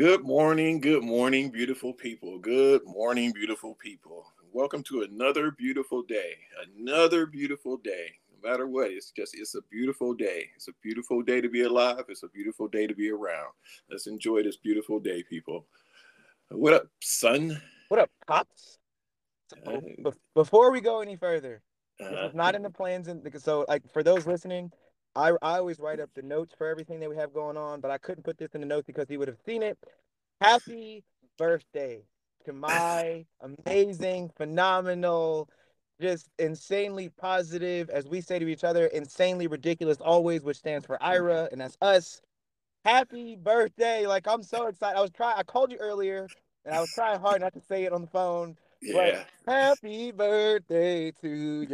Good morning, good morning, beautiful people. Good morning, beautiful people. Welcome to another beautiful day. Another beautiful day. No matter what, it's just it's a beautiful day. It's a beautiful day to be alive. It's a beautiful day to be around. Let's enjoy this beautiful day, people. What up, son? What up, pops? So, be- before we go any further, uh, not in the plans, and so like for those listening, I, I always write up the notes for everything that we have going on, but I couldn't put this in the notes because he would have seen it. Happy birthday to my amazing, phenomenal, just insanely positive, as we say to each other, insanely ridiculous always, which stands for Ira, and that's us. Happy birthday. Like I'm so excited. I was trying I called you earlier and I was trying hard not to say it on the phone. Yeah. happy birthday to you.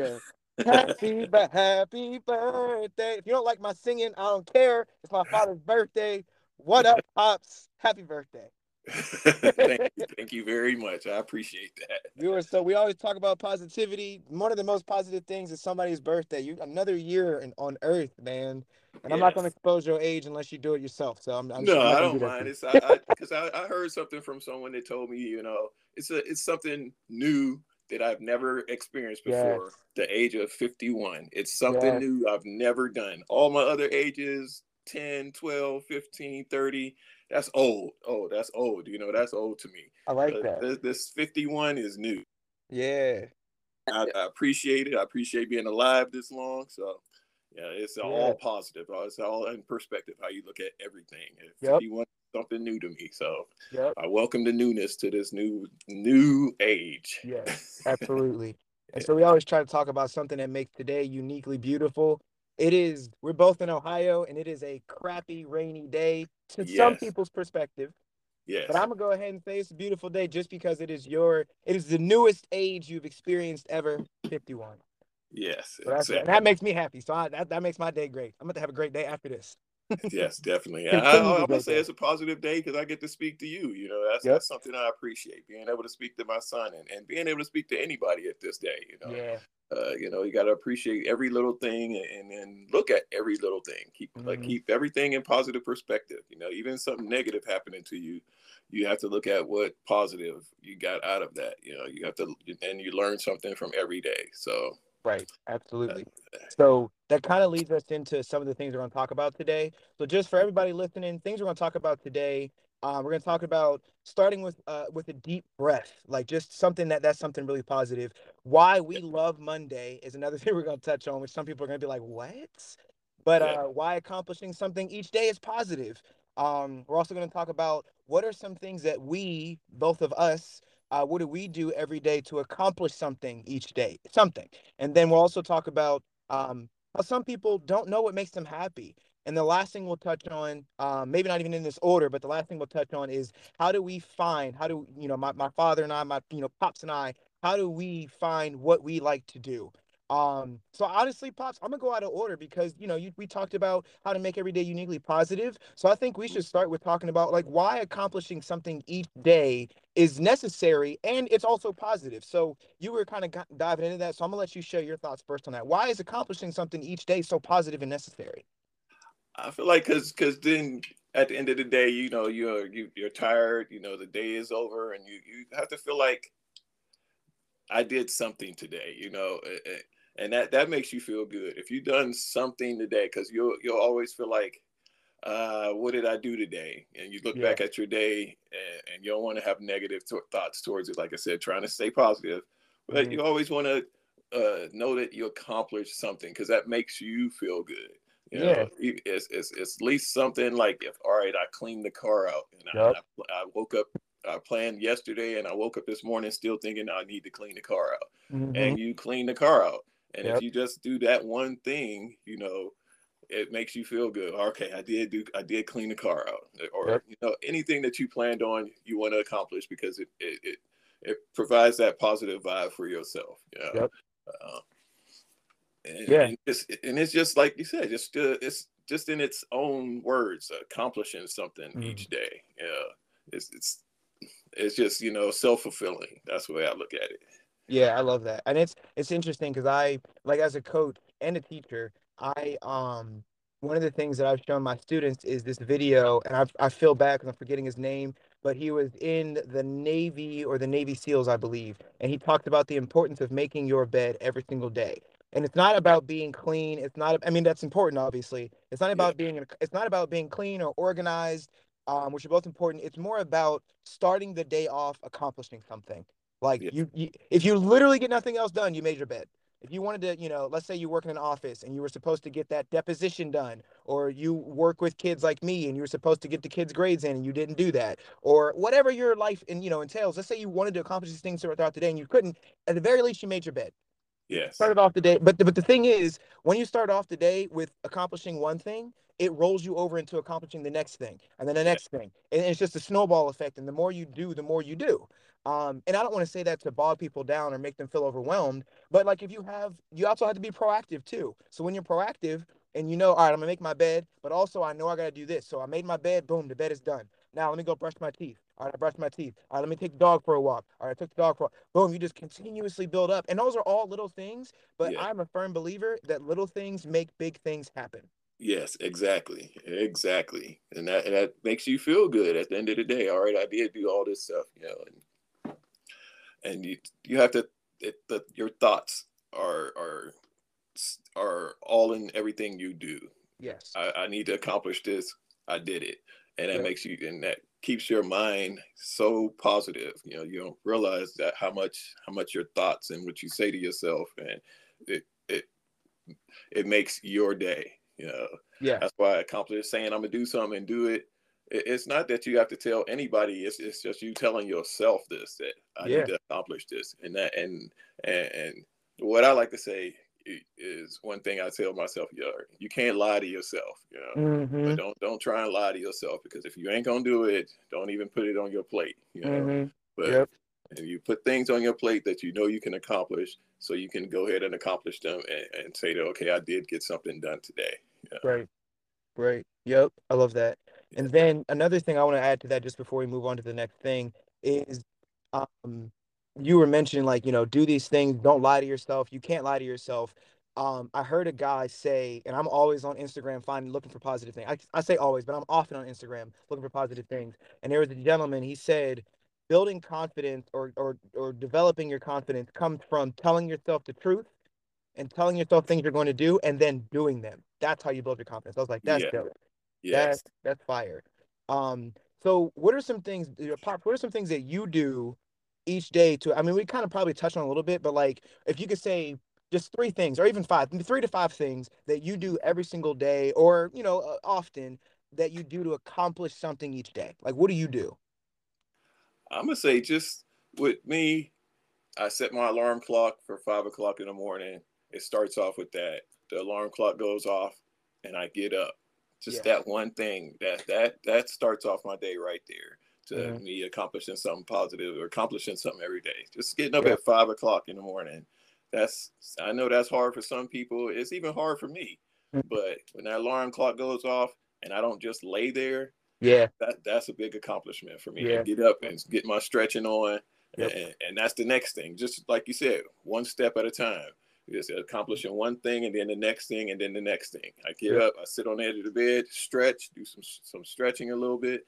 Happy, but happy birthday. If you don't like my singing, I don't care. It's my father's birthday. What up, Pops? Happy birthday. thank, you, thank you very much. I appreciate that. You are so we always talk about positivity. One of the most positive things is somebody's birthday. You another year in, on earth, man. And yes. I'm not going to expose your age unless you do it yourself. So I'm, I'm no, I don't do mind. It's because I, I, I heard something from someone that told me, you know, it's a it's something new that I've never experienced before. Yes. The age of 51. It's something yes. new I've never done. All my other ages 10, 12, 15, 30. That's old. Oh, that's old. You know, that's old to me. I like that. This, this 51 is new. Yeah. I, I, appreciate it. I appreciate being alive this long. So, yeah, it's yeah. all positive. It's all in perspective how you look at everything. Yep. 51 something new to me. So yep. I welcome the newness to this new new age. Yes, absolutely. and so we always try to talk about something that makes today uniquely beautiful. It is we're both in Ohio and it is a crappy rainy day to yes. some people's perspective. Yes. But I'm gonna go ahead and say it's a beautiful day just because it is your it is the newest age you've experienced ever, 51. Yes, so exactly. that makes me happy. So I, that, that makes my day great. I'm gonna have a great day after this yes, definitely. I, I, am gonna say it's a positive day because I get to speak to you. You know, that's, yep. that's something I appreciate being able to speak to my son and, and being able to speak to anybody at this day. You know, yeah. Uh, you know, you got to appreciate every little thing and then look at every little thing. Keep mm-hmm. like keep everything in positive perspective. You know, even something negative happening to you, you have to look at what positive you got out of that. You know, you have to and you learn something from every day. So Right, absolutely. So that kind of leads us into some of the things we're going to talk about today. So just for everybody listening, things we're going to talk about today. Um, we're going to talk about starting with uh, with a deep breath, like just something that that's something really positive. Why we love Monday is another thing we're going to touch on, which some people are going to be like, "What?" But uh, why accomplishing something each day is positive. Um, we're also going to talk about what are some things that we, both of us, uh, what do we do every day to accomplish something each day something? And then we'll also talk about um, how some people don't know what makes them happy. And the last thing we'll touch on um, maybe not even in this order but the last thing we'll touch on is how do we find how do you know my, my father and i my you know pops and i how do we find what we like to do um, so honestly, pops, I'm gonna go out of order because you know you, we talked about how to make every day uniquely positive. So I think we should start with talking about like why accomplishing something each day is necessary and it's also positive. So you were kind of diving into that. So I'm gonna let you share your thoughts first on that. Why is accomplishing something each day so positive and necessary? I feel like because because then at the end of the day, you know, you're you, you're tired. You know, the day is over, and you you have to feel like I did something today. You know, and that that makes you feel good if you've done something today because you'll you'll always feel like uh, what did I do today? And you look yeah. back at your day and, and you don't want to have negative to- thoughts towards it. Like I said, trying to stay positive, but mm-hmm. you always want to uh, know that you accomplished something because that makes you feel good. You yeah. know, it's, it's, it's, at least something like if, all right, I cleaned the car out and yep. I, I, woke up, I planned yesterday and I woke up this morning still thinking I need to clean the car out mm-hmm. and you clean the car out and yep. if you just do that one thing, you know, it makes you feel good. Okay, I did do I did clean the car out. Or yep. you know, anything that you planned on you want to accomplish because it it, it, it provides that positive vibe for yourself. You know? Yep. Uh, and, yeah. And it's, and it's just like you said, just uh, it's just in its own words, accomplishing something mm. each day. Yeah. It's it's it's just, you know, self fulfilling. That's the way I look at it. Yeah, I love that. And it's it's interesting because I like as a coach and a teacher, I um one of the things that I've shown my students is this video, and I I feel bad because I'm forgetting his name, but he was in the Navy or the Navy SEALs, I believe, and he talked about the importance of making your bed every single day. And it's not about being clean. It's not. I mean, that's important, obviously. It's not about being. It's not about being clean or organized, um, which are both important. It's more about starting the day off accomplishing something. Like yeah. you, you, if you literally get nothing else done, you made your bed if you wanted to, you know, let's say you work in an office and you were supposed to get that deposition done, or you work with kids like me and you were supposed to get the kids' grades in and you didn't do that, or whatever your life and you know entails. Let's say you wanted to accomplish these things throughout the day and you couldn't. At the very least, you made your bed. Yes. Started off the day, but the, but the thing is, when you start off the day with accomplishing one thing, it rolls you over into accomplishing the next thing and then the next thing, and it's just a snowball effect. And the more you do, the more you do. Um, and I don't want to say that to bog people down or make them feel overwhelmed, but like if you have, you also have to be proactive too. So when you're proactive and you know, all right, I'm gonna make my bed, but also I know I gotta do this. So I made my bed, boom, the bed is done. Now let me go brush my teeth. All right, I brushed my teeth. All right, let me take the dog for a walk. All right, I took the dog for a walk. boom. You just continuously build up, and those are all little things. But yeah. I'm a firm believer that little things make big things happen. Yes, exactly, exactly, and that and that makes you feel good at the end of the day. All right, I did do all this stuff, you know, and and you you have to it, the, your thoughts are are are all in everything you do. Yes, I, I need to accomplish this. I did it, and that makes you and that keeps your mind so positive. You know, you don't realize that how much how much your thoughts and what you say to yourself, and it it it makes your day. You know, yeah. That's why I accomplish saying I'm gonna do something and do it it's not that you have to tell anybody it's, it's just you telling yourself this that i yeah. need to accomplish this and that and, and and what i like to say is one thing i tell myself you you can't lie to yourself you know mm-hmm. but don't don't try and lie to yourself because if you ain't gonna do it don't even put it on your plate you know mm-hmm. but yep. and you put things on your plate that you know you can accomplish so you can go ahead and accomplish them and, and say that okay i did get something done today right right yep i love that and then another thing I want to add to that just before we move on to the next thing is um you were mentioning like, you know, do these things, don't lie to yourself. You can't lie to yourself. Um, I heard a guy say, and I'm always on Instagram finding looking for positive things. I, I say always, but I'm often on Instagram looking for positive things. And there was a gentleman, he said, building confidence or or or developing your confidence comes from telling yourself the truth and telling yourself things you're going to do and then doing them. That's how you build your confidence. I was like, that's yeah. dope. Yes. That's that's fire. Um, so what are some things, Pop? What are some things that you do each day to? I mean, we kind of probably touched on a little bit, but like, if you could say just three things, or even five, three to five things that you do every single day, or you know, uh, often that you do to accomplish something each day. Like, what do you do? I'm gonna say just with me, I set my alarm clock for five o'clock in the morning. It starts off with that. The alarm clock goes off, and I get up just yeah. that one thing that that that starts off my day right there to mm-hmm. me accomplishing something positive or accomplishing something every day. Just getting up yeah. at five o'clock in the morning. That's I know that's hard for some people. It's even hard for me. Mm-hmm. But when that alarm clock goes off and I don't just lay there, yeah, that that's a big accomplishment for me. Yeah. get up and get my stretching on. Yep. And, and that's the next thing. Just like you said, one step at a time just accomplishing one thing and then the next thing and then the next thing. I get yeah. up, I sit on the edge of the bed, stretch, do some some stretching a little bit,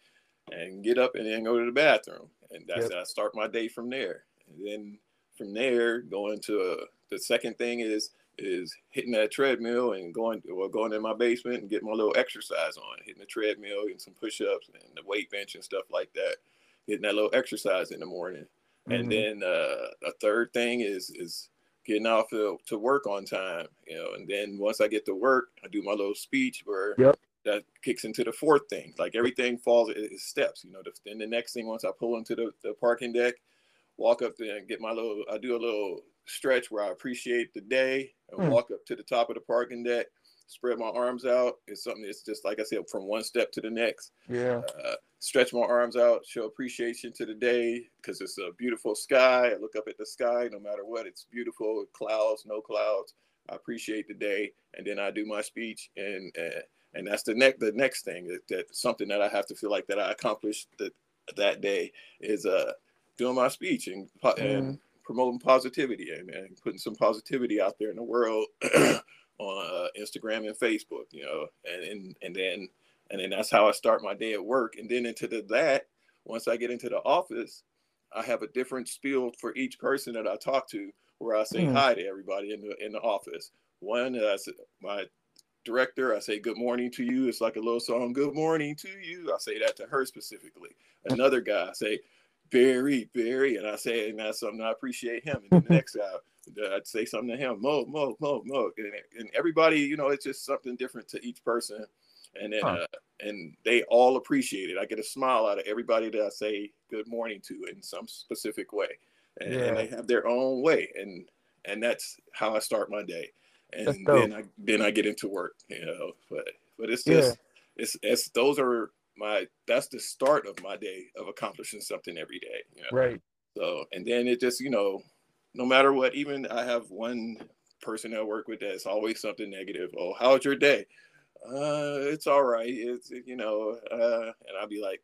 and get up and then go to the bathroom. And that's. I start my day from there. And then from there, going to uh, the second thing is is hitting that treadmill and going well going in my basement and getting my little exercise on, hitting the treadmill, and some push-ups and the weight bench and stuff like that. Getting that little exercise in the morning. Mm-hmm. And then uh, a third thing is is getting off to, to work on time, you know, and then once I get to work, I do my little speech where yep. that kicks into the fourth thing. Like everything falls in steps, you know. The, then the next thing, once I pull into the, the parking deck, walk up there and get my little, I do a little stretch where I appreciate the day and mm. walk up to the top of the parking deck, spread my arms out. It's something that's just like I said, from one step to the next. Yeah. Uh, stretch my arms out, show appreciation to the day because it's a beautiful sky. I look up at the sky, no matter what, it's beautiful. Clouds, no clouds. I appreciate the day, and then I do my speech, and uh, and that's the next the next thing that, that something that I have to feel like that I accomplished that that day is uh doing my speech and and mm. promoting positivity and, and putting some positivity out there in the world on uh, Instagram and Facebook, you know, and, and and then and then that's how I start my day at work. And then into the, that, once I get into the office, I have a different spiel for each person that I talk to, where I say mm. hi to everybody in the in the office. One, I say, my director, I say good morning to you. It's like a little song, good morning to you. I say that to her specifically. Another guy, I say Barry, Barry, and I say, and that's something I appreciate him. And the next guy, I'd say something to him, Mo, Mo, Mo, Mo, and, and everybody, you know, it's just something different to each person and then huh. uh, and they all appreciate it. I get a smile out of everybody that I say good morning to in some specific way, and, yeah. and they have their own way, and and that's how I start my day, and then I then I get into work, you know. But but it's just yeah. it's it's those are my that's the start of my day of accomplishing something every day, you know? right? So and then it just you know, no matter what, even I have one person I work with that's always something negative. Oh, how's your day? uh, it's all right. It's you know, uh, and I'll be like,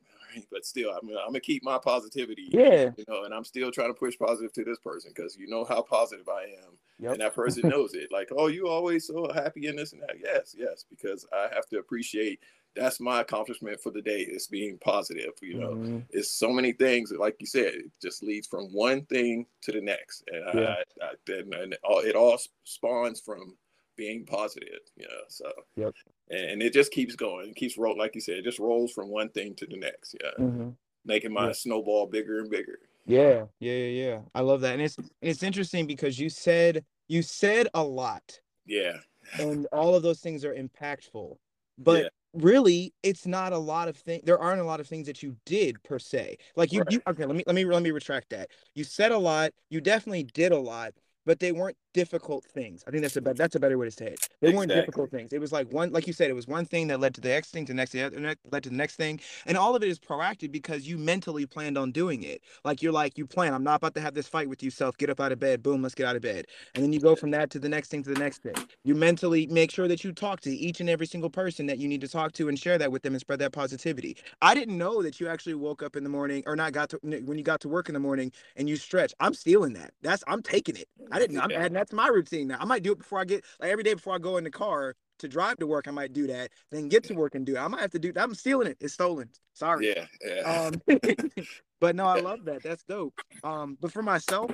but still, I'm, I'm gonna keep my positivity. Yeah. You know, and I'm still trying to push positive to this person because you know how positive I am, yep. and that person knows it. Like, oh, you always so happy in this and that. Yes, yes, because I have to appreciate. That's my accomplishment for the day is being positive. You know, mm-hmm. it's so many things. Like you said, it just leads from one thing to the next, and yeah. I, I, and, and all, it all spawns from being positive. You know, so yep and it just keeps going. It keeps roll like you said, it just rolls from one thing to the next. Yeah, mm-hmm. making my yeah. snowball bigger and bigger. Yeah, yeah, yeah, yeah. I love that, and it's it's interesting because you said you said a lot. Yeah, and all of those things are impactful, but. Yeah. Really, it's not a lot of things. There aren't a lot of things that you did per se. Like you, right. you, okay. Let me let me let me retract that. You said a lot. You definitely did a lot, but they weren't difficult things. I think that's a better that's a better way to say it. They exactly. weren't difficult things. It was like one, like you said, it was one thing that led to the next thing, to the next thing, led to the next thing, and all of it is proactive because you mentally planned on doing it. Like you're like you plan. I'm not about to have this fight with you, self. Get up out of bed. Boom, let's get out of bed, and then you go from that to the next thing to the next thing. You mentally make sure that you talk to each and every single person that you need to talk to and share that with them and spread that positivity. I didn't know that you actually woke up in the morning or not got to when you got to work in the morning and you stretch. I'm stealing that. That's I'm taking it. I didn't. I'm adding that to my routine now. I might do it before I get like every day before I go in the car to drive to work. I might do that. Then get to work and do it. I might have to do. that. I'm stealing it. It's stolen. Sorry. Yeah. yeah. Um, but no, I love that. That's dope. Um, but for myself,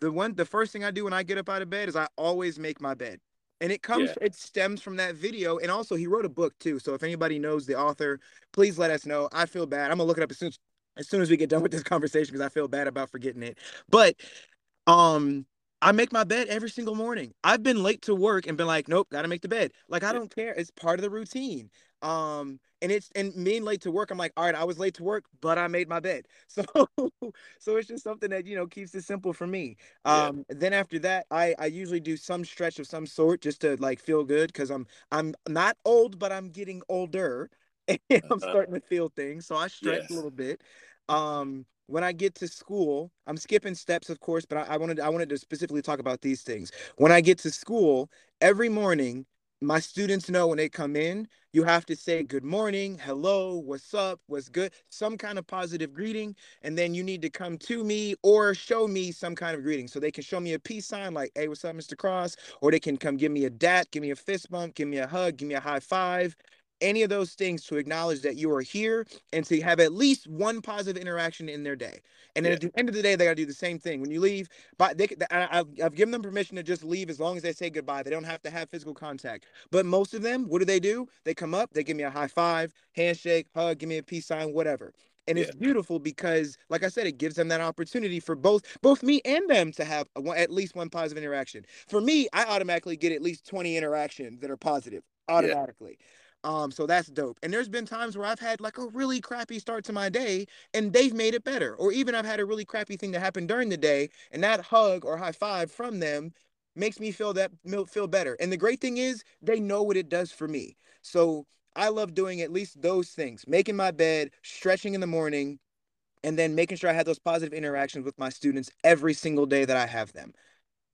the one, the first thing I do when I get up out of bed is I always make my bed. And it comes, yeah. it stems from that video. And also, he wrote a book too. So if anybody knows the author, please let us know. I feel bad. I'm gonna look it up as soon as, as soon as we get done with this conversation because I feel bad about forgetting it. But um, I make my bed every single morning. I've been late to work and been like, nope, gotta make the bed. Like I don't care. It's part of the routine. Um, and it's and being late to work, I'm like, all right, I was late to work, but I made my bed. So so it's just something that you know keeps it simple for me. Um, yeah. then after that, I I usually do some stretch of some sort just to like feel good because I'm I'm not old, but I'm getting older. And I'm uh-huh. starting to feel things. So I stretch yes. a little bit. Um, when I get to school, I'm skipping steps, of course, but I, I, wanted I wanted to specifically talk about these things. When I get to school, every morning, my students know when they come in, you have to say good morning, hello, what's up, what's good, some kind of positive greeting, and then you need to come to me or show me some kind of greeting. So they can show me a peace sign like, hey, what's up, Mr. Cross? Or they can come give me a dat, give me a fist bump, give me a hug, give me a high five any of those things to acknowledge that you are here and to have at least one positive interaction in their day. And then yeah. at the end of the day, they got to do the same thing. When you leave, but they, I, I've given them permission to just leave as long as they say goodbye. They don't have to have physical contact. But most of them, what do they do? They come up, they give me a high five, handshake, hug, give me a peace sign, whatever. And yeah. it's beautiful because, like I said, it gives them that opportunity for both both me and them to have a, at least one positive interaction. For me, I automatically get at least 20 interactions that are positive automatically. Um, so that's dope. And there's been times where I've had like a really crappy start to my day and they've made it better. Or even I've had a really crappy thing that happened during the day and that hug or high five from them makes me feel that feel better. And the great thing is they know what it does for me. So I love doing at least those things, making my bed, stretching in the morning, and then making sure I have those positive interactions with my students every single day that I have them.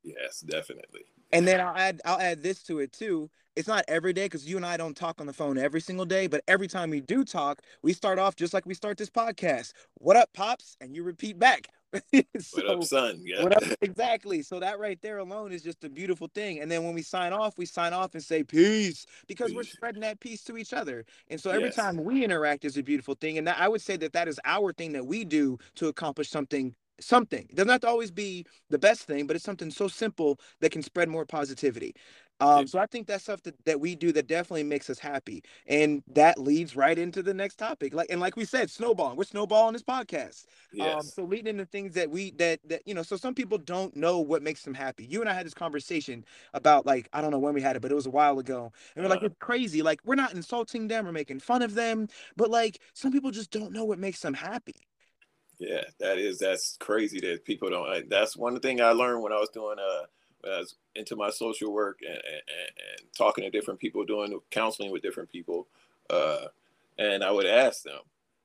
Yes, definitely. And then I'll add I'll add this to it too it's not every day because you and I don't talk on the phone every single day, but every time we do talk, we start off just like we start this podcast. What up, pops? And you repeat back. so, what up, son? Yeah. What up? Exactly. So that right there alone is just a beautiful thing. And then when we sign off, we sign off and say peace because peace. we're spreading that peace to each other. And so every yes. time we interact is a beautiful thing. And that, I would say that that is our thing that we do to accomplish something something. It doesn't have to always be the best thing, but it's something so simple that can spread more positivity. Um, so I think that's stuff that, that we do that definitely makes us happy. And that leads right into the next topic. Like and like we said, snowballing. We're snowballing this podcast. Um, yes. Um, so leading into things that we that that you know, so some people don't know what makes them happy. You and I had this conversation about like, I don't know when we had it, but it was a while ago. And we're uh, like, uh-huh. it's crazy. Like, we're not insulting them or making fun of them, but like some people just don't know what makes them happy. Yeah, that is that's crazy that people don't. That's one thing I learned when I was doing uh was into my social work and, and, and talking to different people, doing counseling with different people, uh, and I would ask them,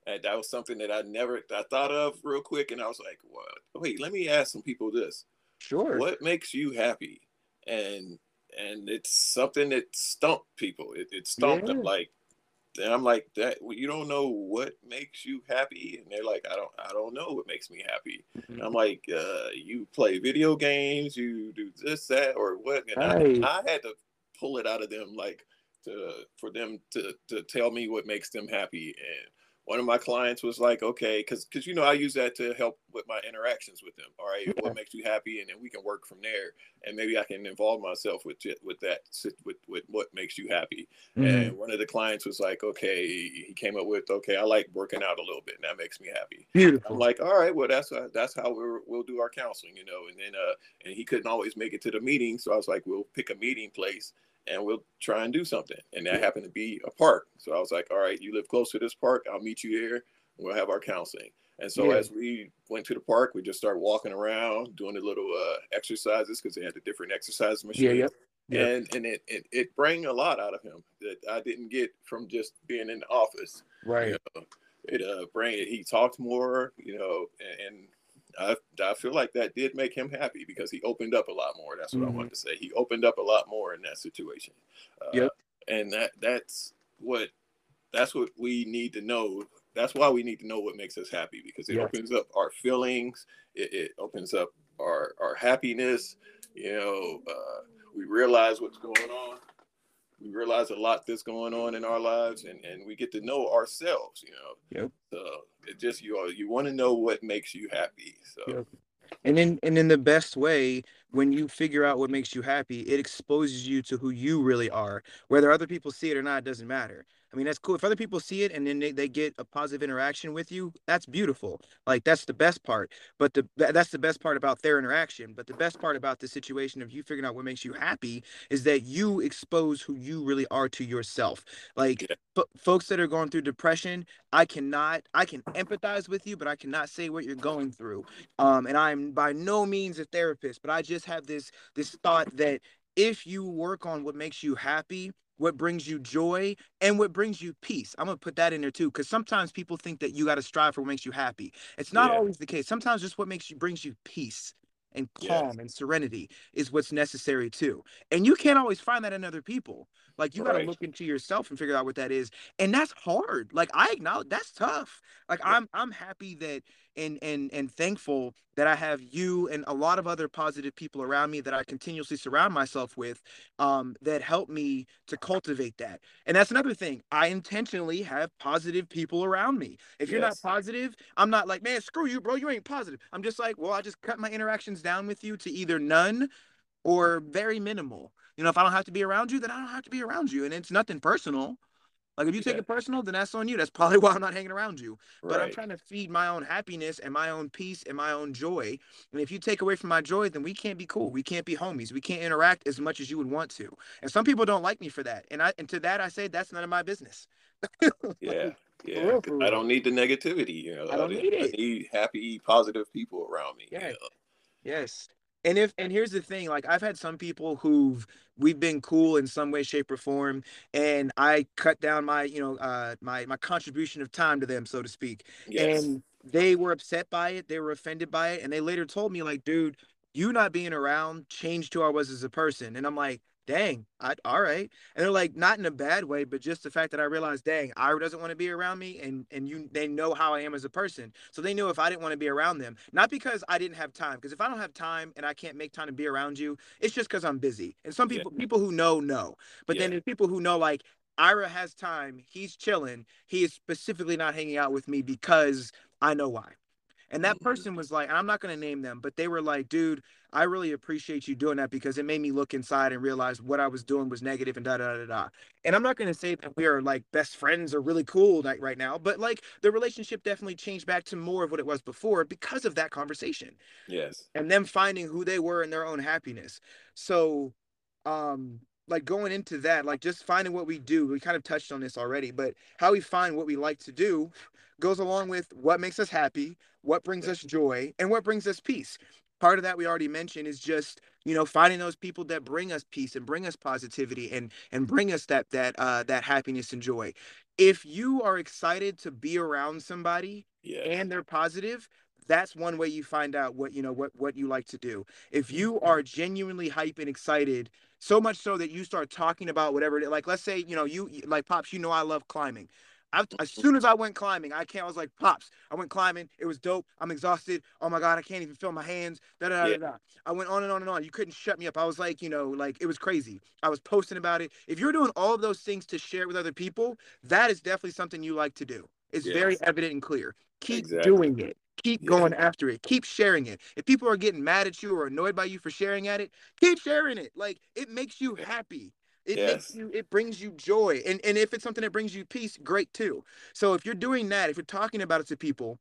and that was something that I never I thought of real quick, and I was like, "What? Wait, let me ask some people this. Sure. What makes you happy?" And and it's something that stumped people. It, it stumped yeah. them like and I'm like, that you don't know what makes you happy, and they're like, I don't, I don't know what makes me happy. Mm-hmm. I'm like, uh, you play video games, you do this, that, or what? And I, I, had to pull it out of them, like, to for them to to tell me what makes them happy, and one of my clients was like, okay, because because you know I use that to help with my interactions with them. All right, yeah. what makes you happy, and then we can work from there, and maybe I can involve myself with with that with with makes you happy. Mm-hmm. And one of the clients was like, okay, he came up with, okay, I like working out a little bit, and that makes me happy. Beautiful. I'm like, all right, well that's uh, that's how we we'll do our counseling, you know. And then uh, and he couldn't always make it to the meeting, so I was like, we'll pick a meeting place and we'll try and do something. And that happened to be a park. So I was like, all right, you live close to this park. I'll meet you here. We'll have our counseling. And so yeah. as we went to the park, we just started walking around, doing the little uh, exercises because they had the different exercise machines. Yeah, yep. Yep. And and it, it it bring a lot out of him that I didn't get from just being in the office. Right. You know, it uh bring. He talked more, you know, and, I, I feel like that did make him happy because he opened up a lot more. That's what mm-hmm. I wanted to say. He opened up a lot more in that situation. Uh, yep. And that that's what that's what we need to know. That's why we need to know what makes us happy because it opens up our feelings. It, it, opens up our our happiness. You know, uh, we realize what's going on we realize a lot that's going on in our lives and, and we get to know ourselves, you know. Yep. So it just you are, you want to know what makes you happy. So yep. and in and in the best way, when you figure out what makes you happy, it exposes you to who you really are. Whether other people see it or not, it doesn't matter. I mean, that's cool. If other people see it and then they, they get a positive interaction with you, that's beautiful. Like that's the best part. But the that's the best part about their interaction. But the best part about the situation of you figuring out what makes you happy is that you expose who you really are to yourself. Like yeah. f- folks that are going through depression, I cannot, I can empathize with you, but I cannot say what you're going through. Um, and I'm by no means a therapist, but I just have this this thought that if you work on what makes you happy what brings you joy, and what brings you peace. I'm gonna put that in there too, because sometimes people think that you got to strive for what makes you happy. It's not yeah. always the case. Sometimes just what makes you brings you peace and calm and serenity is what's necessary too. And you can't always find that in other people. Like you got to look into yourself and figure out what that is. And that's hard. Like I acknowledge that's tough. Like I'm I'm happy that and and and thankful that I have you and a lot of other positive people around me that I continuously surround myself with um, that help me to cultivate that. And that's another thing. I intentionally have positive people around me. If you're yes. not positive, I'm not like, man, screw you, bro. You ain't positive. I'm just like, well, I just cut my interactions down with you to either none or very minimal. You know, if I don't have to be around you, then I don't have to be around you. And it's nothing personal. Like if you take yeah. it personal, then that's on you. That's probably why I'm not hanging around you. Right. But I'm trying to feed my own happiness and my own peace and my own joy. And if you take away from my joy, then we can't be cool. We can't be homies. We can't interact as much as you would want to. And some people don't like me for that. And I and to that I say that's none of my business. yeah. Yeah, for real, for real. I don't need the negativity. You know, I don't need it. I need happy, positive people around me. Yeah. You know? Yes. And if and here's the thing, like I've had some people who've we've been cool in some way, shape, or form, and I cut down my, you know, uh my my contribution of time to them, so to speak. Yes. And they were upset by it, they were offended by it, and they later told me, like, dude, you not being around changed who I was as a person. And I'm like, dang, I, all right. And they're like, not in a bad way, but just the fact that I realized, dang, Ira doesn't want to be around me. And, and you, they know how I am as a person. So they knew if I didn't want to be around them, not because I didn't have time, because if I don't have time and I can't make time to be around you, it's just because I'm busy. And some people, yeah. people who know, know. But yeah. then there's people who know, like, Ira has time. He's chilling. He is specifically not hanging out with me because I know why. And that mm-hmm. person was like, and I'm not going to name them, but they were like, dude, I really appreciate you doing that because it made me look inside and realize what I was doing was negative and da da da da. And I'm not going to say that we are like best friends or really cool like right now, but like the relationship definitely changed back to more of what it was before because of that conversation. Yes. And them finding who they were in their own happiness. So, um, like going into that, like just finding what we do, we kind of touched on this already, but how we find what we like to do goes along with what makes us happy, what brings us joy, and what brings us peace. Part of that we already mentioned is just you know finding those people that bring us peace and bring us positivity and and bring us that that uh that happiness and joy. If you are excited to be around somebody yeah. and they're positive, that's one way you find out what you know what what you like to do if you mm-hmm. are genuinely hype and excited so much so that you start talking about whatever like let's say you know you like pops you know i love climbing I, as soon as I went climbing, I can't. I was like, "Pops, I went climbing. It was dope. I'm exhausted. Oh my god, I can't even feel my hands." Da da da da. I went on and on and on. You couldn't shut me up. I was like, you know, like it was crazy. I was posting about it. If you're doing all of those things to share with other people, that is definitely something you like to do. It's yes. very evident and clear. Keep exactly. doing it. Keep yeah. going after it. Keep sharing it. If people are getting mad at you or annoyed by you for sharing at it, keep sharing it. Like it makes you happy. It yes. makes you it brings you joy. And and if it's something that brings you peace, great too. So if you're doing that, if you're talking about it to people,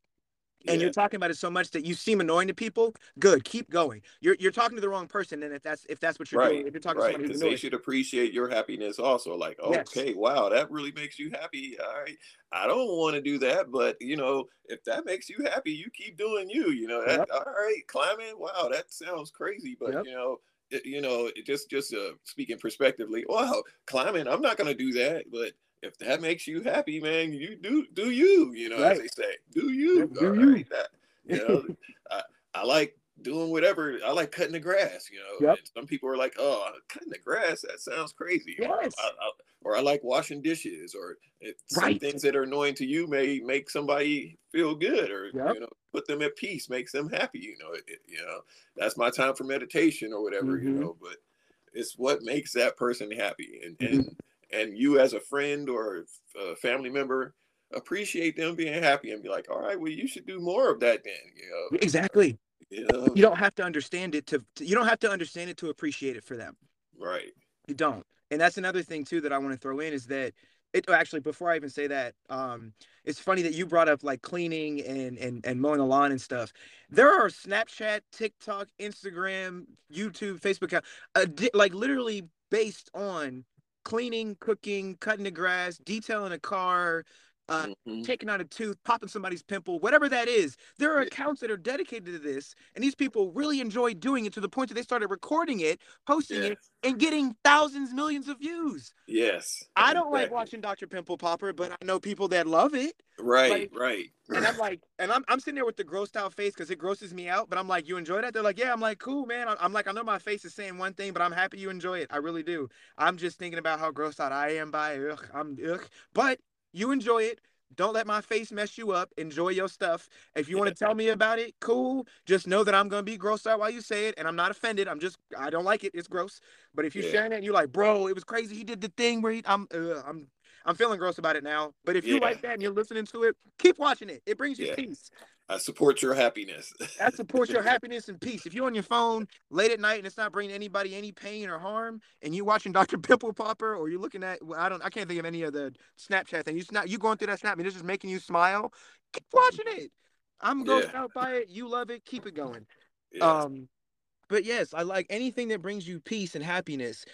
and yeah. you're talking about it so much that you seem annoying to people, good, keep going. You're you're talking to the wrong person, and if that's if that's what you're right. doing, if you're talking right. because they should appreciate your happiness also. Like, okay, yes. wow, that really makes you happy. All right, I don't want to do that, but you know, if that makes you happy, you keep doing you. You know, that, yep. all right, climbing. Wow, that sounds crazy, but yep. you know. You know, just just uh, speaking prospectively, wow, climbing. I'm not gonna do that, but if that makes you happy, man, you do do you, you know, right. as they say, do you, do you. That, you know, I, I like doing whatever. I like cutting the grass, you know. Yep. some people are like, "Oh, cutting the grass, that sounds crazy." Yes. Or I, I, or I like washing dishes, or it, right. some things that are annoying to you may make somebody feel good, or yep. you know, put them at peace, makes them happy. You know, it, it, you know, that's my time for meditation or whatever. Mm-hmm. You know, but it's what makes that person happy, and mm-hmm. and and you as a friend or a family member appreciate them being happy and be like, all right, well, you should do more of that then. You know, exactly. You, you don't have to understand it to, to, you don't have to understand it to appreciate it for them. Right. You don't. And that's another thing too that I want to throw in is that it actually before I even say that, um, it's funny that you brought up like cleaning and and and mowing the lawn and stuff. There are Snapchat, TikTok, Instagram, YouTube, Facebook, uh, like literally based on cleaning, cooking, cutting the grass, detailing a car, uh, mm-hmm. taking out a tooth, popping somebody's pimple, whatever that is. There are accounts that are dedicated to this, and these people really enjoy doing it to the point that they started recording it, posting it, and getting thousands, millions of views. Yes. I don't exactly. like watching Dr. Pimple Popper, but I know people that love it. Right, like, right. And I'm like, and I'm, I'm sitting there with the grossed out face because it grosses me out. But I'm like, you enjoy that? They're like, yeah. I'm like, cool, man. I'm like, I know my face is saying one thing, but I'm happy you enjoy it. I really do. I'm just thinking about how grossed out I am by it. Ugh, I'm ugh. But you enjoy it. Don't let my face mess you up. Enjoy your stuff. If you want to tell me about it, cool. Just know that I'm gonna be grossed out while you say it, and I'm not offended. I'm just I don't like it. It's gross. But if you're yeah. sharing it, and you're like, bro, it was crazy. He did the thing where he, I'm uh, I'm I'm feeling gross about it now. But if you like that and you're listening to it, keep watching it. It brings you yeah. peace. I support your happiness. I support your happiness and peace. If you're on your phone late at night and it's not bringing anybody any pain or harm, and you're watching Dr. Pimple Popper, or you're looking at I don't I can't think of any of the Snapchat thing. You not you going through that snap and it's just making you smile. Keep watching it. I'm going yeah. out by it. You love it. Keep it going. Yes. Um, but yes, I like anything that brings you peace and happiness.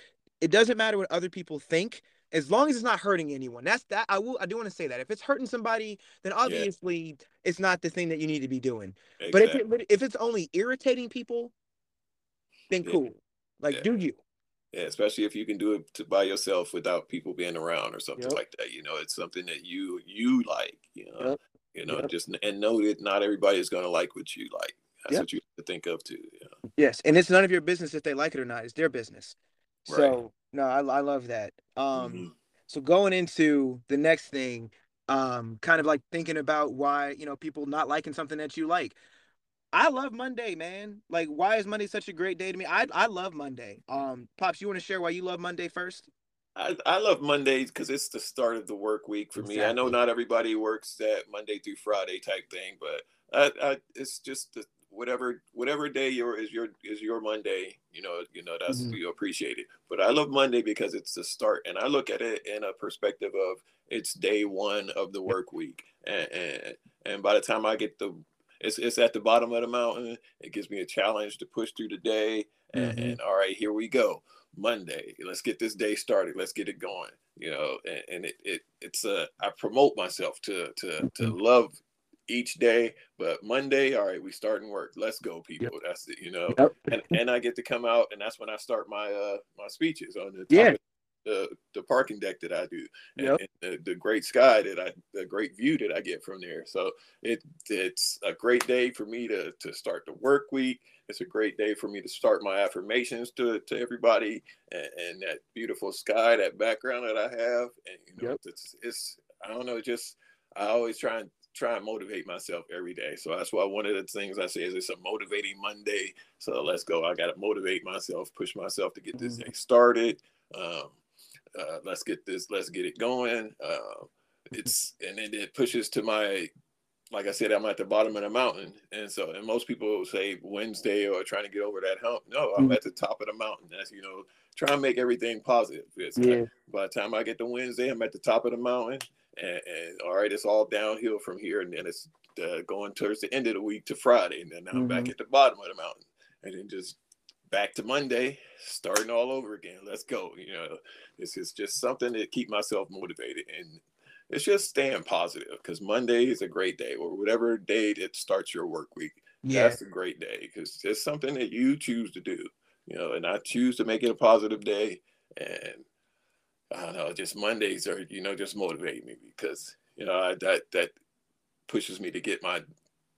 It doesn't matter what other people think as long as it's not hurting anyone. That's that I will I do want to say that. If it's hurting somebody, then obviously yeah. it's not the thing that you need to be doing. Exactly. But if it, if it's only irritating people, then cool. Like yeah. do you? Yeah, especially if you can do it to, by yourself without people being around or something yep. like that. You know, it's something that you you like. You know, yep. you know, yep. just and know that not everybody is going to like what you like. That's what you have to think of too. Yes, and it's none of your business if they like it or not. It's their business. Right. So No, I, I love that. Um, mm-hmm. so going into the next thing, um, kind of like thinking about why you know people not liking something that you like. I love Monday, man. Like, why is Monday such a great day to me? I I love Monday. Um, pops, you want to share why you love Monday first? I, I love Mondays because it's the start of the work week for exactly. me. I know not everybody works that Monday through Friday type thing, but I, I, it's just the, whatever whatever day your is your is your Monday. You know, you know that's mm-hmm. you appreciate it. But I love Monday because it's the start, and I look at it in a perspective of it's day one of the work week, and and, and by the time I get the it's, it's at the bottom of the mountain. It gives me a challenge to push through the day. And, mm-hmm. and all right, here we go. Monday. Let's get this day started. Let's get it going. You know, and, and it, it it's a I promote myself to to to mm-hmm. love each day. But Monday, all right, we starting work. Let's go, people. Yep. That's it, you know. Yep. And and I get to come out and that's when I start my uh my speeches on the yeah the the parking deck that I do, and, yep. and the, the, great sky that I, the great view that I get from there. So it it's a great day for me to to start the work week. It's a great day for me to start my affirmations to to everybody, and, and that beautiful sky, that background that I have, and you know, it's it's I don't know, just I always try and try and motivate myself every day. So that's why one of the things I say is it's a motivating Monday. So let's go. I got to motivate myself, push myself to get this mm-hmm. day started. Um, uh, let's get this, let's get it going. Uh, it's and then it pushes to my, like I said, I'm at the bottom of the mountain, and so and most people say Wednesday or trying to get over that hump. No, I'm mm-hmm. at the top of the mountain. That's you know, try and make everything positive. It's yeah. Like, by the time I get to Wednesday, I'm at the top of the mountain, and, and all right, it's all downhill from here, and then it's uh, going towards the end of the week to Friday, and then I'm mm-hmm. back at the bottom of the mountain, and then just back to Monday, starting all over again. Let's go. You know, this is just something to keep myself motivated. And it's just staying positive because Monday is a great day or whatever day it starts your work week. Yeah. That's a great day because it's something that you choose to do, you know, and I choose to make it a positive day. And I don't know, just Mondays are, you know, just motivate me because, you know, I, that, that pushes me to get my,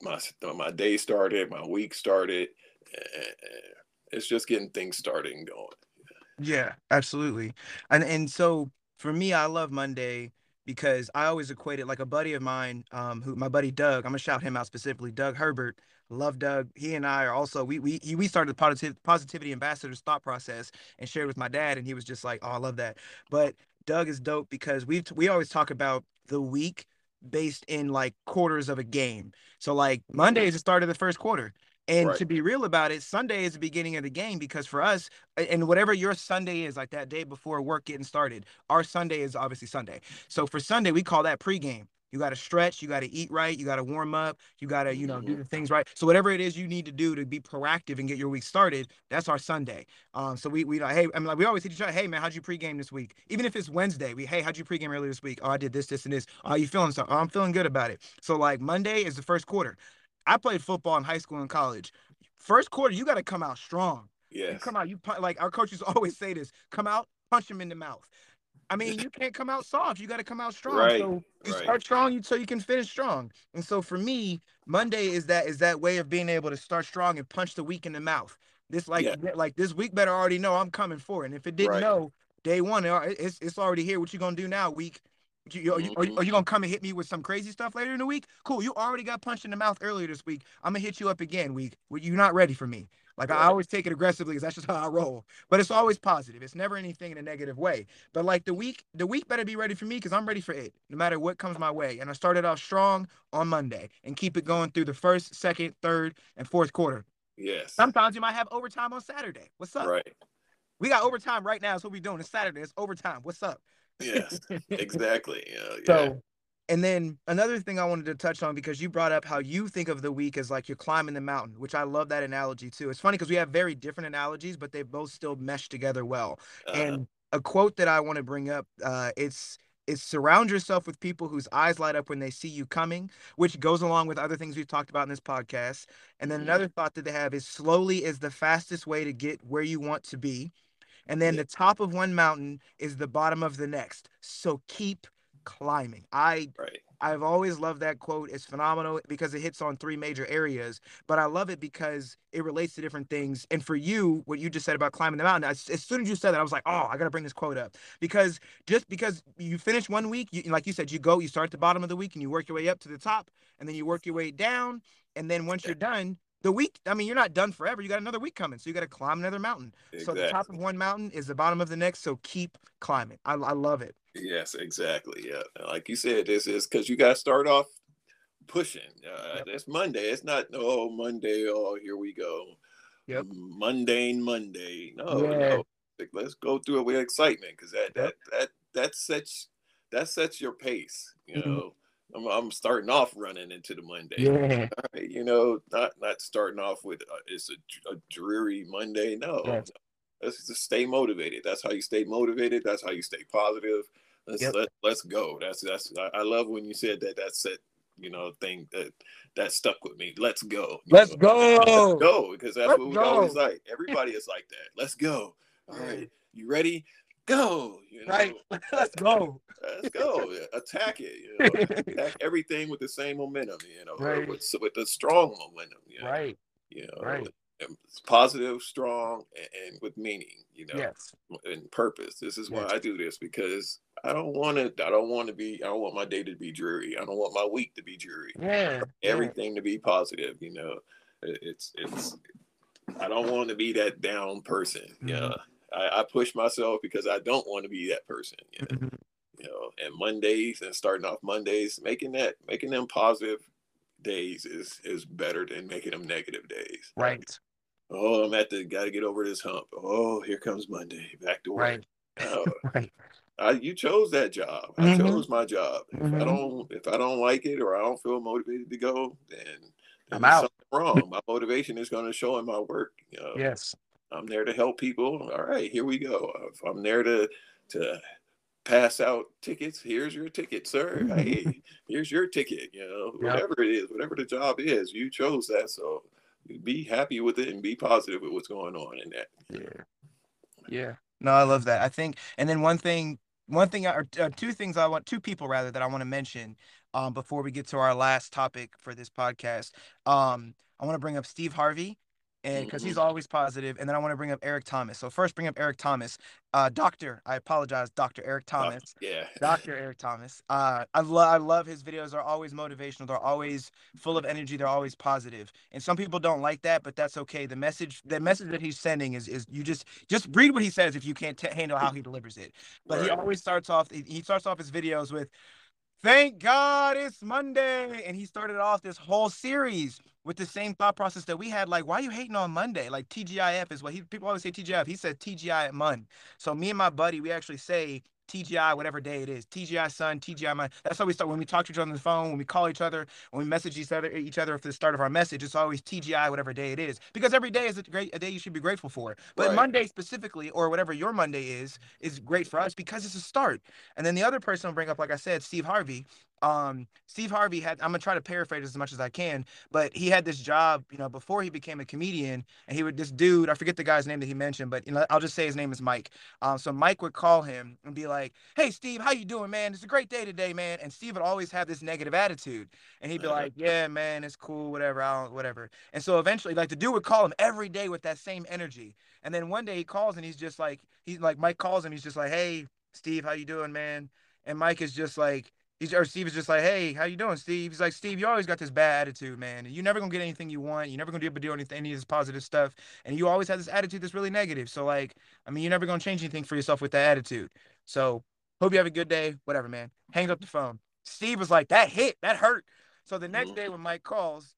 my, my day started, my week started. It's just getting things started and going. Yeah, absolutely. And and so for me, I love Monday because I always equate it like a buddy of mine, um, who my buddy Doug, I'm gonna shout him out specifically, Doug Herbert. Love Doug. He and I are also we we we started the positive positivity ambassadors thought process and shared with my dad, and he was just like, "Oh, I love that." But Doug is dope because we we always talk about the week based in like quarters of a game. So like Monday is the start of the first quarter. And right. to be real about it, Sunday is the beginning of the game because for us, and whatever your Sunday is, like that day before work getting started, our Sunday is obviously Sunday. So for Sunday, we call that pregame. You got to stretch, you got to eat right, you got to warm up, you got to, you know, do mm-hmm. the things right. So whatever it is you need to do to be proactive and get your week started, that's our Sunday. Um, so we we like, hey, I'm like we always hit each other, hey man, how'd you pregame this week? Even if it's Wednesday, we hey, how'd you pregame earlier this week? Oh, I did this, this, and this. Oh, you feeling so? Oh, I'm feeling good about it. So like Monday is the first quarter. I played football in high school and college. First quarter, you got to come out strong. Yeah. Come out. You like our coaches always say this. Come out, punch him in the mouth. I mean, you can't come out soft. You got to come out strong. Right, so you right. start strong, you so you can finish strong. And so for me, Monday is that is that way of being able to start strong and punch the week in the mouth. This like yeah. like this week better already know I'm coming for it. And if it didn't right. know day one, uh, it's it's already here. What you gonna do now, week? You, are, you, are, you, are you gonna come and hit me with some crazy stuff later in the week? Cool. You already got punched in the mouth earlier this week. I'm gonna hit you up again. Week. You're not ready for me. Like I always take it aggressively because that's just how I roll. But it's always positive. It's never anything in a negative way. But like the week, the week better be ready for me because I'm ready for it, no matter what comes my way. And I started off strong on Monday and keep it going through the first, second, third, and fourth quarter. Yes. Sometimes you might have overtime on Saturday. What's up? Right. We got overtime right now. That's what we're doing. It's Saturday. It's overtime. What's up? yes, exactly. Yeah, so, yeah. And then another thing I wanted to touch on because you brought up how you think of the week as like you're climbing the mountain, which I love that analogy too. It's funny because we have very different analogies, but they both still mesh together well. Uh-huh. And a quote that I want to bring up, uh, it's is surround yourself with people whose eyes light up when they see you coming, which goes along with other things we've talked about in this podcast. And then mm-hmm. another thought that they have is slowly is the fastest way to get where you want to be. And then yeah. the top of one mountain is the bottom of the next. So keep climbing. I right. I've always loved that quote. It's phenomenal because it hits on three major areas, but I love it because it relates to different things. And for you, what you just said about climbing the mountain, as, as soon as you said that, I was like, oh, I got to bring this quote up because just because you finish one week, you, like you said, you go, you start at the bottom of the week and you work your way up to the top, and then you work your way down. And then once you're done, the week, I mean, you're not done forever. You got another week coming. So you got to climb another mountain. Exactly. So the top of one mountain is the bottom of the next. So keep climbing. I, I love it. Yes, exactly. Yeah. Like you said, this is because you got to start off pushing. Uh, yep. It's Monday. It's not, oh, Monday. Oh, here we go. Yep. Mundane Monday. No, yeah. no. Let's go through it with excitement because that, that, that, that sets, that sets your pace, you mm-hmm. know. I'm, I'm starting off running into the Monday. Yeah. Right, you know, not not starting off with uh, it's a, a, dreary Monday. No, yes. let's just stay motivated. That's how you stay motivated. That's how you stay positive. Let's yep. let, let's go. That's that's I, love when you said that. That's it. You know, thing that that stuck with me. Let's go. Let's know? go. Let's go because that's let's what we go. always like. Everybody is like that. Let's go. All right, you ready? Go. You know? Right. Let's go. Let's go. Attack it. You know? Attack everything with the same momentum. You know, right. with with the strong momentum. You know? Right. You know, right. It's positive, strong, and, and, with meaning. You know, yes, and purpose. This is yes. why I do this because I don't want to. I don't want to be. I don't want my day to be dreary. I don't want my week to be dreary. Yeah. Everything yeah. to be positive. You know, it's it's. I don't want to be that down person. Mm-hmm. Yeah. I, I, push myself because I don't want to be that person. Yeah. Mm-hmm. you know, and Mondays and starting off Mondays, making that making them positive days is is better than making them negative days. Right. Like, oh, I'm at the got to get over this hump. Oh, here comes Monday, back to work. Right. Oh, right. I, you chose that job. I mm-hmm. chose my job. If mm-hmm. I don't, if I don't like it or I don't feel motivated to go, then, I'm out. wrong. my motivation is going to show in my work. You know? Yes. I'm there to help people. All right, here we go. If I'm there to to pass out tickets, here's your ticket, sir. Hey, here's your ticket. You know, whatever it is, whatever the job is, you chose that. So be happy with it and be positive with what's going on in that. Yeah. Yeah. No, I love that. I think, and then one thing, one thing, or uh, two things I want, two people rather that I want to mention um, before we get to our last topic for this podcast. Um, I want to bring up Steve Harvey and because he's mm-hmm. always positive. And then I want to bring up Eric Thomas. So first, bring up Eric Thomas, uh, Doctor. I apologize, Doctor Eric Thomas. yeah, Doctor Eric Thomas. Uh, I love I love his videos. They're always motivational. They're always full of energy. They're always positive. And some people don't like that, but that's okay. The message the message that he's sending is is you just just read what he says if you can't t- handle how he delivers it. But right. he always starts off he starts off his videos with Thank God it's Monday. And he started off this whole series with the same thought process that we had. Like, why are you hating on Monday? Like TGIF is what he people always say TGIF. He said TGI at Mon. So me and my buddy, we actually say TGI, whatever day it is, TGI Sun, TGI Mon. That's how we start when we talk to each other on the phone, when we call each other, when we message each other, each other for the start of our message. It's always TGI, whatever day it is, because every day is a great a day you should be grateful for. But right. Monday specifically, or whatever your Monday is, is great for us because it's a start. And then the other person will bring up, like I said, Steve Harvey um Steve Harvey had I'm gonna try to paraphrase as much as I can, but he had this job, you know, before he became a comedian, and he would this dude, I forget the guy's name that he mentioned, but you know, I'll just say his name is Mike. Um, so Mike would call him and be like, Hey Steve, how you doing, man? It's a great day today, man. And Steve would always have this negative attitude. And he'd be like, Yeah, man, it's cool, whatever, I don't whatever. And so eventually, like the dude would call him every day with that same energy. And then one day he calls and he's just like, he's like Mike calls him, he's just like, Hey, Steve, how you doing, man? And Mike is just like, He's, or Steve is just like, hey, how you doing, Steve? He's like, Steve, you always got this bad attitude, man. You're never gonna get anything you want. You're never gonna be able to do anything, any of this positive stuff. And you always have this attitude that's really negative. So like, I mean, you're never gonna change anything for yourself with that attitude. So hope you have a good day. Whatever, man. Hangs up the phone. Steve was like, that hit, that hurt. So the next mm-hmm. day when Mike calls,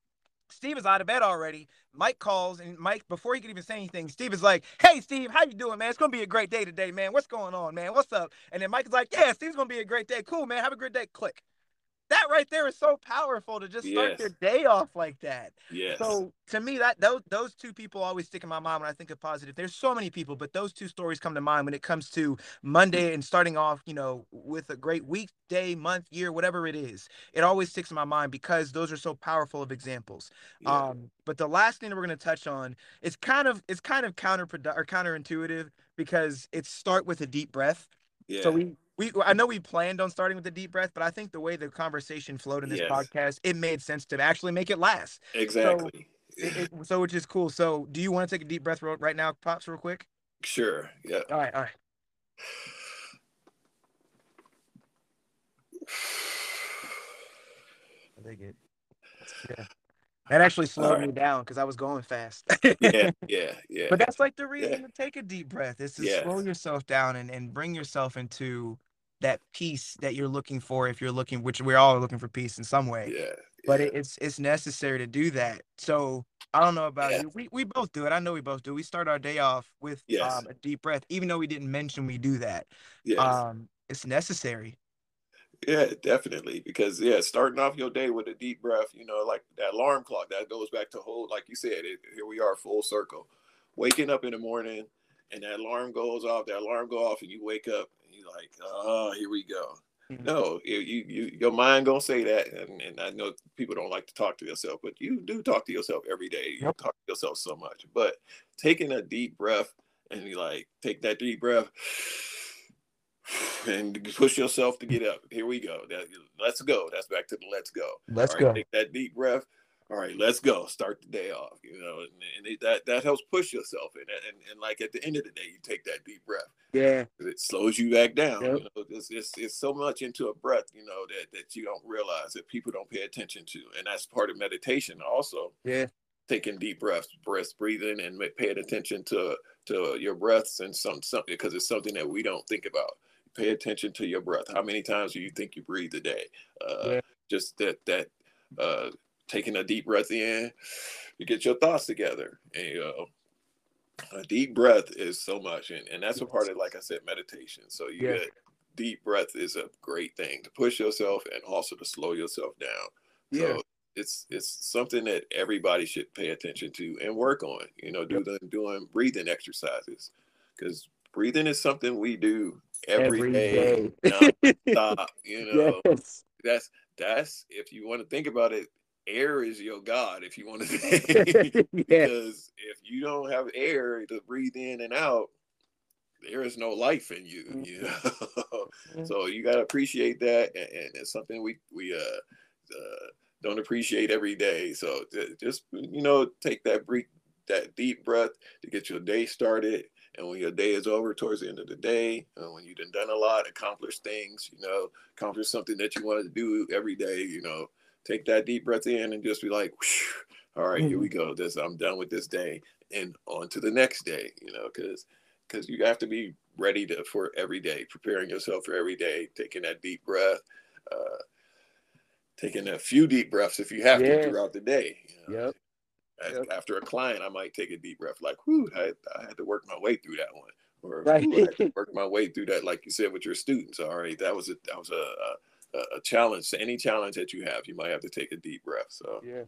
Steve is out of bed already. Mike calls and Mike, before he could even say anything, Steve is like, "Hey, Steve, how you doing, man? It's gonna be a great day today, man. What's going on, man? What's up?" And then Mike is like, "Yeah, Steve's gonna be a great day. Cool, man. Have a great day." Click that right there is so powerful to just start yes. your day off like that. Yes. So to me, that those those two people always stick in my mind when I think of positive. There's so many people, but those two stories come to mind when it comes to Monday and starting off, you know, with a great week, day, month, year, whatever it is. It always sticks in my mind because those are so powerful of examples. Yeah. Um, but the last thing that we're going to touch on is kind of it's kind of counterproductive or counterintuitive because it's start with a deep breath. Yeah. So we we I know we planned on starting with the deep breath, but I think the way the conversation flowed in this yes. podcast, it made sense to actually make it last. Exactly. So, it, it, so which is cool. So, do you want to take a deep breath right now, pops, real quick? Sure. Yeah. All right. All right. I think it. Yeah. That actually slowed right. me down because I was going fast. yeah, yeah, yeah. But that's like the reason yeah. to take a deep breath is to yes. slow yourself down and, and bring yourself into that peace that you're looking for if you're looking which we're all looking for peace in some way. Yeah. But it, it's it's necessary to do that. So I don't know about yeah. you. We we both do it. I know we both do. We start our day off with yes. um, a deep breath, even though we didn't mention we do that. Yes. Um, it's necessary. Yeah, definitely. Because yeah, starting off your day with a deep breath, you know, like that alarm clock, that goes back to whole, like you said, it, here we are, full circle. Waking up in the morning, and that alarm goes off. That alarm go off, and you wake up, you're like, oh, here we go. Mm-hmm. No, you, you, you, your mind gonna say that, and, and I know people don't like to talk to yourself, but you do talk to yourself every day. You yep. talk to yourself so much, but taking a deep breath and you like take that deep breath and push yourself to get up. Here we go. That, let's go. That's back to the let's go. Let's go. Take that deep breath. All right, let's go. Start the day off. You know, and, and it, that that helps push yourself. And, and and like at the end of the day, you take that deep breath. Yeah. It slows you back down. Yep. You know, it's, it's, it's so much into a breath. You know that that you don't realize that people don't pay attention to, and that's part of meditation also. Yeah. Taking deep breaths, breath breathing, and paying attention to to your breaths and some something because it's something that we don't think about pay attention to your breath. How many times do you think you breathe a day? Uh, yeah. Just that that uh, taking a deep breath in, you get your thoughts together. And uh, a deep breath is so much, and, and that's a part of, like I said, meditation. So you yeah. get deep breath is a great thing to push yourself and also to slow yourself down. Yeah. So it's it's something that everybody should pay attention to and work on. You know, do the doing breathing exercises because breathing is something we do every, every day. day. stop, you know. Yes. That's that's if you want to think about it, air is your god if you want to think. because if you don't have air to breathe in and out, there is no life in you, mm-hmm. you know. so you gotta appreciate that and, and, it's something we we uh, uh don't appreciate every day. So just you know, take that breathe that deep breath to get your day started and when your day is over, towards the end of the day, uh, when you've done a lot, accomplished things, you know, accomplish something that you want to do every day, you know, take that deep breath in and just be like, all right, mm-hmm. here we go. This I'm done with this day, and on to the next day. You know, because because you have to be ready to for every day, preparing yourself for every day, taking that deep breath. Uh, taking a few deep breaths if you have yeah. to throughout the day. You know? Yep yep. after a client, I might take a deep breath, like, whew, I, I had to work my way through that one. Or right. I had to work my way through that, like you said, with your students. All right. That was a that was a, a, a challenge. Any challenge that you have, you might have to take a deep breath. So yeah.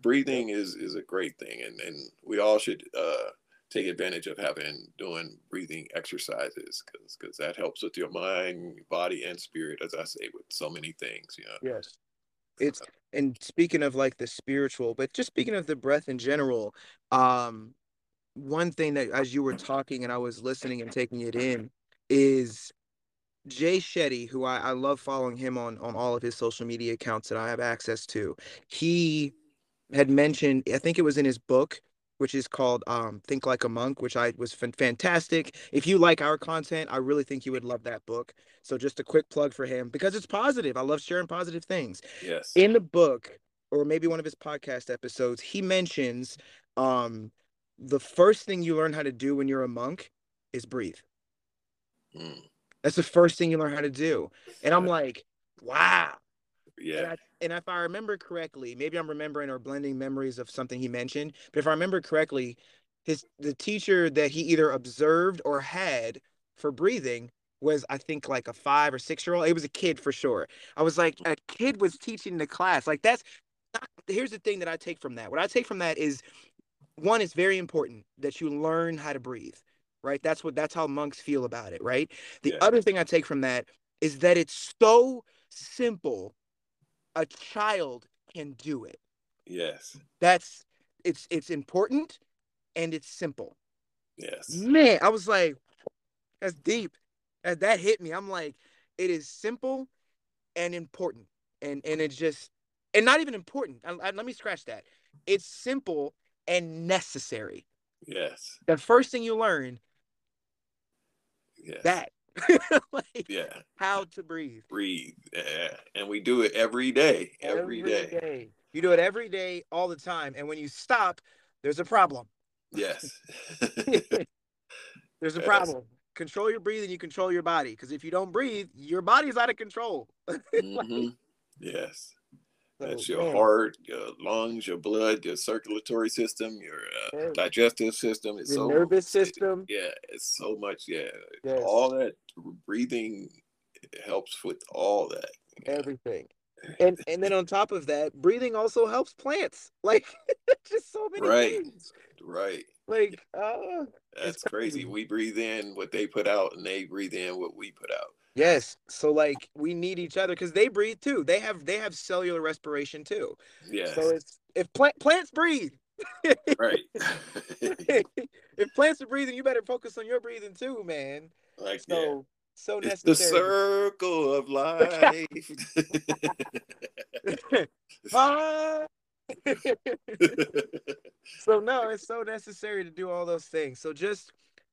breathing is is a great thing. And and we all should uh take advantage of having doing breathing exercises because because that helps with your mind, body, and spirit, as I say, with so many things. You know? Yes. It's and speaking of like the spiritual, but just speaking of the breath in general, um, one thing that as you were talking and I was listening and taking it in is Jay Shetty, who I, I love following him on on all of his social media accounts that I have access to. He had mentioned, I think it was in his book, which is called um, Think Like a Monk, which I was f- fantastic. If you like our content, I really think you would love that book. So just a quick plug for him because it's positive. I love sharing positive things. Yes. In the book, or maybe one of his podcast episodes, he mentions um, the first thing you learn how to do when you're a monk is breathe. Mm. That's the first thing you learn how to do. And I'm like, wow. Yeah. And, I, and, if I remember correctly, maybe I'm remembering or blending memories of something he mentioned, but if I remember correctly, his the teacher that he either observed or had for breathing was I think like a five or six year old. It was a kid for sure. I was like, a kid was teaching the class. Like that's not, here's the thing that I take from that. What I take from that is one, it's very important that you learn how to breathe. Right. That's what that's how monks feel about it. Right. The yeah. other thing I take from that is that it's so simple a child can do it. Yes. That's it's it's important and it's simple. Yes. Man, I was like, that's deep. That, that hit me. I'm like, it is simple and important. And and it's just and not even important. I, I, let me scratch that. It's simple and necessary. Yes. The first thing you learn Yes. that like yeah. how to breathe Breathe. Yeah. And we do it every day. every day. You do it every day, all the time. And when you stop, there's a problem. Yes. There's a Yes. problem. Control your breathing, you control your body. Because if you don't breathe, your body's out of control. Mhm. Yes. That's your man, heart, your lungs, your blood, your circulatory system, your uh, Yeah. digestive system. It's your so nervous system. Yeah, it's so much. Yeah, Yes. all that breathing helps with all that. Yeah. everything. And and then on top of that, breathing also helps plants. Like just so many Right. things. Right. Like uh That's crazy. crazy. We breathe in what they put out, and they breathe in what we put out. Yes. So like we need each other because they breathe too. They have they have cellular respiration too. Yeah. So it's if plant plants breathe. right. if plants are breathing, you better focus on your breathing too, man. like yeah. So so It's the circle of life. Ah! so no, it's so necessary to do all those things. So just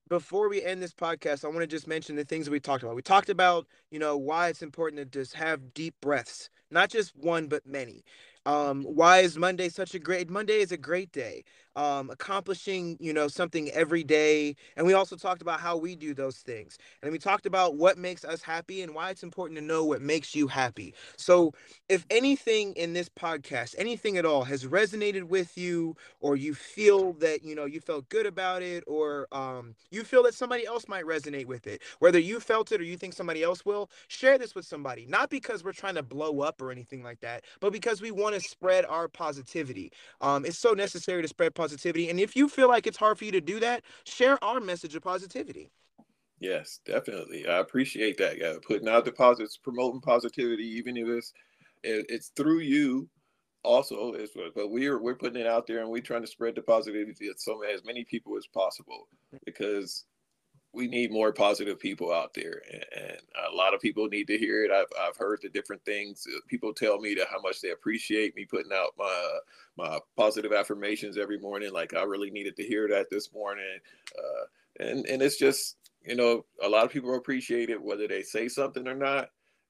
before we end this podcast, I want to just mention the things we talked about. We talked about, you know, why it's important to just have deep breaths, not just one but many. Um, why is Monday such a great Monday is a great day. Um, accomplishing, you know, something every day. And we also talked about how we do those things. And we talked about what makes us happy and why it's important to know what makes you happy. So if anything in this podcast, anything at all has resonated with you, or you feel that you know you felt good about it, or um, you feel that somebody else might resonate with it, whether you felt it or you think somebody else will, share this with somebody. Not because we're trying to blow up or anything like that, but because we want to spread our positivity. Um, it's so necessary to spread positivity, and if you feel like it's hard for you to do that, share our message of positivity. Yes, definitely. I appreciate that. Yeah, putting out deposits, promoting positivity, even if it's it, it's through you. Also, is but we're we're putting it out there and we're trying to spread the positivity to so as many people as possible because we need more positive people out there, and, a lot of people need to hear it. I've I've heard the different things. Uh, People tell me that how much they appreciate me putting out my my positive affirmations every morning. Like I really needed to hear that this morning, uh, and and it's just you know a lot of people appreciate it whether they say something or not.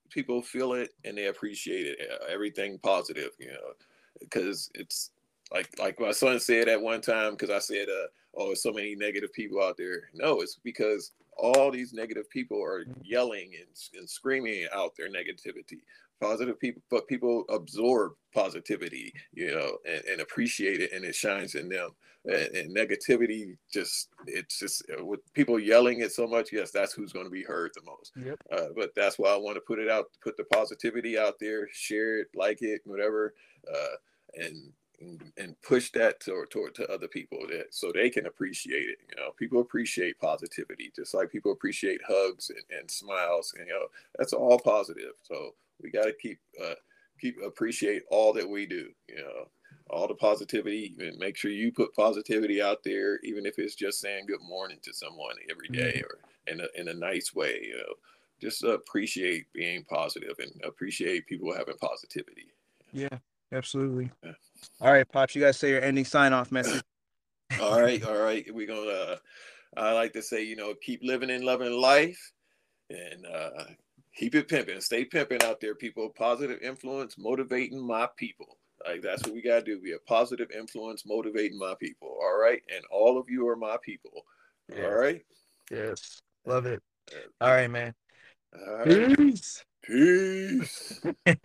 People feel it and they appreciate it. uh, Everything positive, you know, because it's like like my son said at one time because I said, uh, "Oh, there's so many negative people out there." No, it's because all these negative people are yelling and, and screaming out their negativity. Positive people, but people absorb positivity, you know, and, and appreciate it, and it shines in them. And, and negativity just it's just uh, with people yelling it so much. Yes, that's who's going to be heard the most. Yep. Uh, but that's why I want to put it out, put the positivity out there, share it, like it, whatever, uh, and and- and push that toward, toward to other people that so they can appreciate it. You know, people appreciate positivity, just like people appreciate hugs and, and smiles. And you know, that's all positive. So we got to keep uh, keep appreciate all that we do. You know, all the positivity, and make sure you put positivity out there, even if it's just saying good morning to someone every day or in a in a nice way. You know, just appreciate being positive and appreciate people having positivity. Yeah, absolutely. Yeah. All right, Pops, you guys say your ending sign off message. all right, all right. We're gonna. Uh, I like to say, you know, keep living and loving life, and uh, keep it pimping. Stay pimping out there, people. Positive influence, motivating my people. Like that's what we gotta do. Be a positive influence, motivating my people. All right, and all of you are my people. Yes. All right. Yes. Love it. All right, man. All right. Peace. Peace.